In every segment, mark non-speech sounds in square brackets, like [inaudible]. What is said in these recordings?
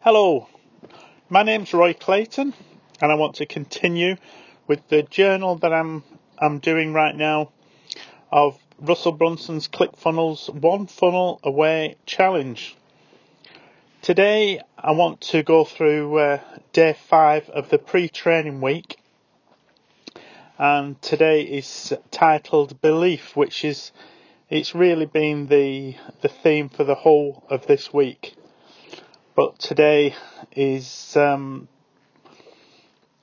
Hello, my name's Roy Clayton, and I want to continue with the journal that I'm I'm doing right now of Russell Brunson's ClickFunnels One Funnel Away Challenge. Today, I want to go through uh, day five of the pre-training week, and today is titled Belief, which is it's really been the the theme for the whole of this week. But today is um,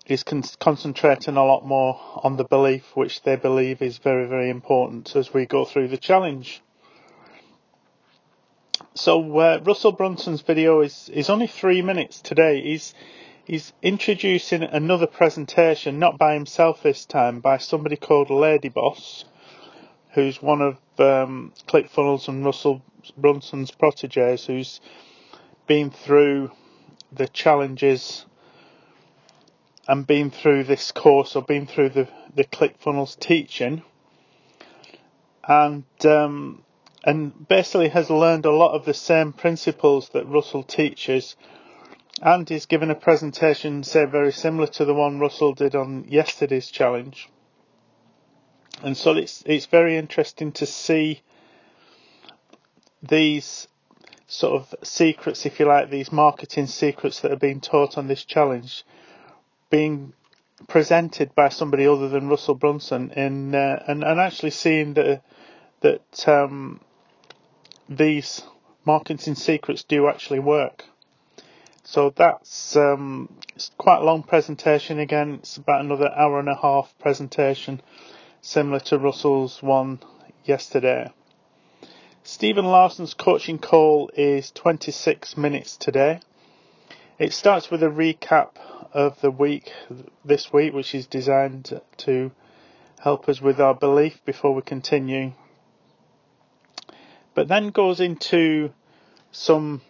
is con- concentrating a lot more on the belief, which they believe is very very important as we go through the challenge. So uh, Russell Brunson's video is is only three minutes today. He's he's introducing another presentation, not by himself this time, by somebody called Lady Boss who's one of um, ClickFunnels and Russell Brunson's proteges, who's been through the challenges and been through this course or been through the, the ClickFunnels teaching. And um, and basically has learned a lot of the same principles that Russell teaches. And he's given a presentation say very similar to the one Russell did on yesterday's challenge. And so it's it's very interesting to see these sort of secrets, if you like, these marketing secrets that are being taught on this challenge, being presented by somebody other than Russell Brunson, in uh, and and actually seeing that that um, these marketing secrets do actually work. So that's um, quite a long presentation. Again, it's about another hour and a half presentation similar to Russell's one yesterday. Stephen Larsen's coaching call is 26 minutes today. It starts with a recap of the week this week, which is designed to help us with our belief before we continue. But then goes into some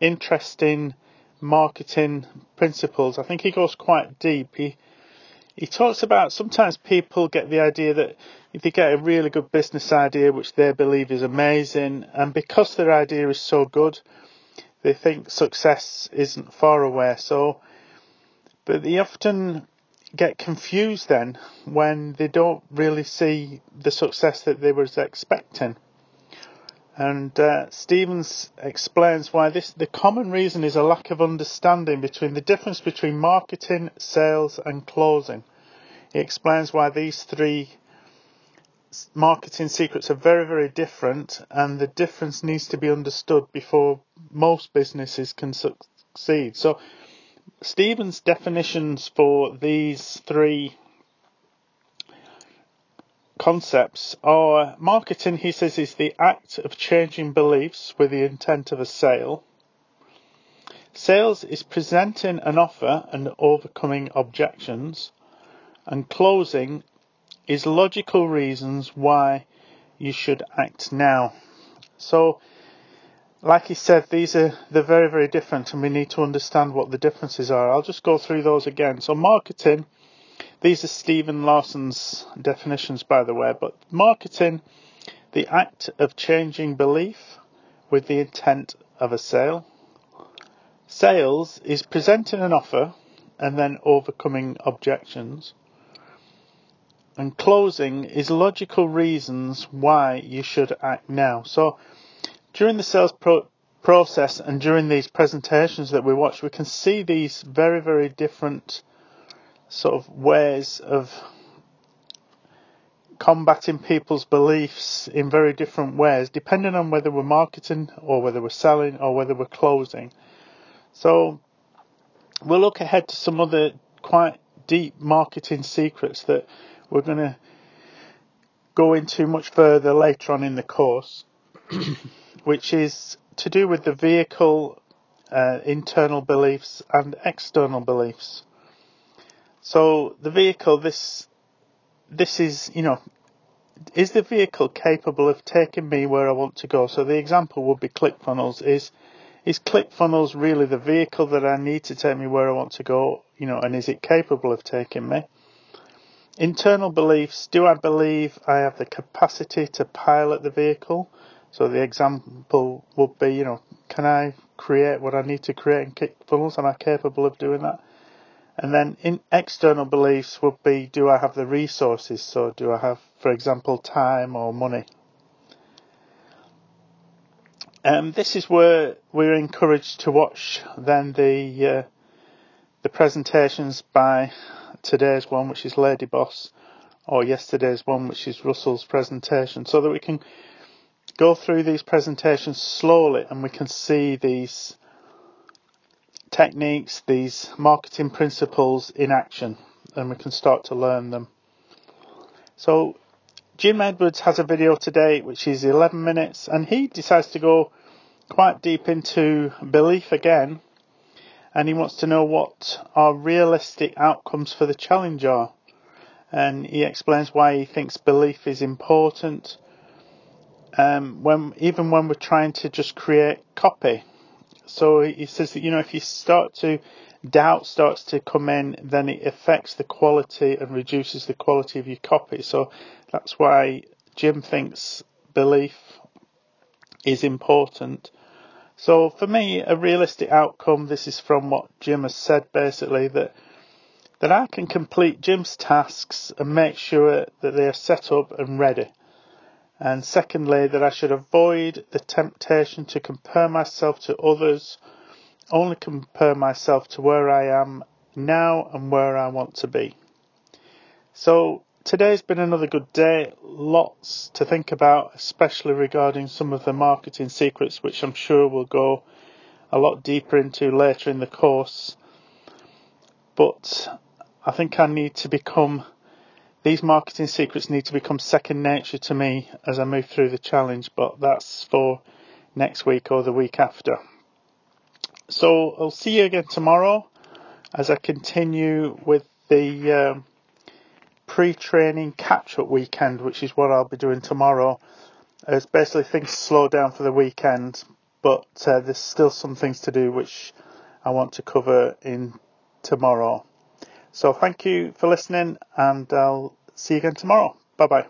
interesting marketing principles. I think he goes quite deep. He he talks about sometimes people get the idea that if they get a really good business idea which they believe is amazing and because their idea is so good they think success isn't far away. So but they often get confused then when they don't really see the success that they was expecting and uh, Stevens explains why this the common reason is a lack of understanding between the difference between marketing, sales, and closing. He explains why these three marketing secrets are very, very different, and the difference needs to be understood before most businesses can succeed. So, Stevens' definitions for these three concepts are marketing, he says, is the act of changing beliefs with the intent of a sale. Sales is presenting an offer and overcoming objections. And closing is logical reasons why you should act now. So, like he said, these are they're very very different, and we need to understand what the differences are. I'll just go through those again. So, marketing these are Stephen Larsen's definitions, by the way, but marketing, the act of changing belief with the intent of a sale. Sales is presenting an offer and then overcoming objections. And closing is logical reasons why you should act now. So during the sales pro- process and during these presentations that we watch, we can see these very, very different sort of ways of combating people's beliefs in very different ways, depending on whether we're marketing or whether we're selling or whether we're closing. So we'll look ahead to some other quite deep marketing secrets that we're going to go into much further later on in the course, [clears throat] which is to do with the vehicle, uh, internal beliefs and external beliefs. So the vehicle, this, this is, you know, is the vehicle capable of taking me where I want to go? So the example would be ClickFunnels. Is is ClickFunnels really the vehicle that I need to take me where I want to go? You know, and is it capable of taking me? Internal beliefs. Do I believe I have the capacity to pilot the vehicle? So the example would be, you know, can I create what I need to create in ClickFunnels? Am I capable of doing that? And then in external beliefs would be, do I have the resources? So do I have, for example, time or money? Um, this is where we're encouraged to watch then the uh, the presentations by today's one, which is Lady Boss, or yesterday's one, which is Russell's presentation, so that we can go through these presentations slowly and we can see these techniques, these marketing principles in action, and we can start to learn them. So Jim Edwards has a video today which is 11 minutes and he decides to go quite deep into belief again and he wants to know what are realistic outcomes for the challenge are. And he explains why he thinks belief is important. Um, when even when we're trying to just create copy, so he says that you know if you start to doubt starts to come in, then it affects the quality and reduces the quality of your copy. So that's why Jim thinks belief is important. So for me, a realistic outcome, this is from what Jim has said basically, that that I can complete Jim's tasks and make sure that they are set up and ready. And secondly, that I should avoid the temptation to compare myself to others, only compare myself to where I am now and where I want to be. So today's been another good day. Lots to think about, especially regarding some of the marketing secrets, which I'm sure we'll go a lot deeper into later in the course. But I think I need to become these marketing secrets need to become second nature to me as I move through the challenge, but that's for next week or the week after. So I'll see you again tomorrow as I continue with the um, pre-training catch-up weekend, which is what I'll be doing tomorrow. As basically things slow down for the weekend, but uh, there's still some things to do which I want to cover in tomorrow. So thank you for listening, and I'll see you again tomorrow. Bye bye.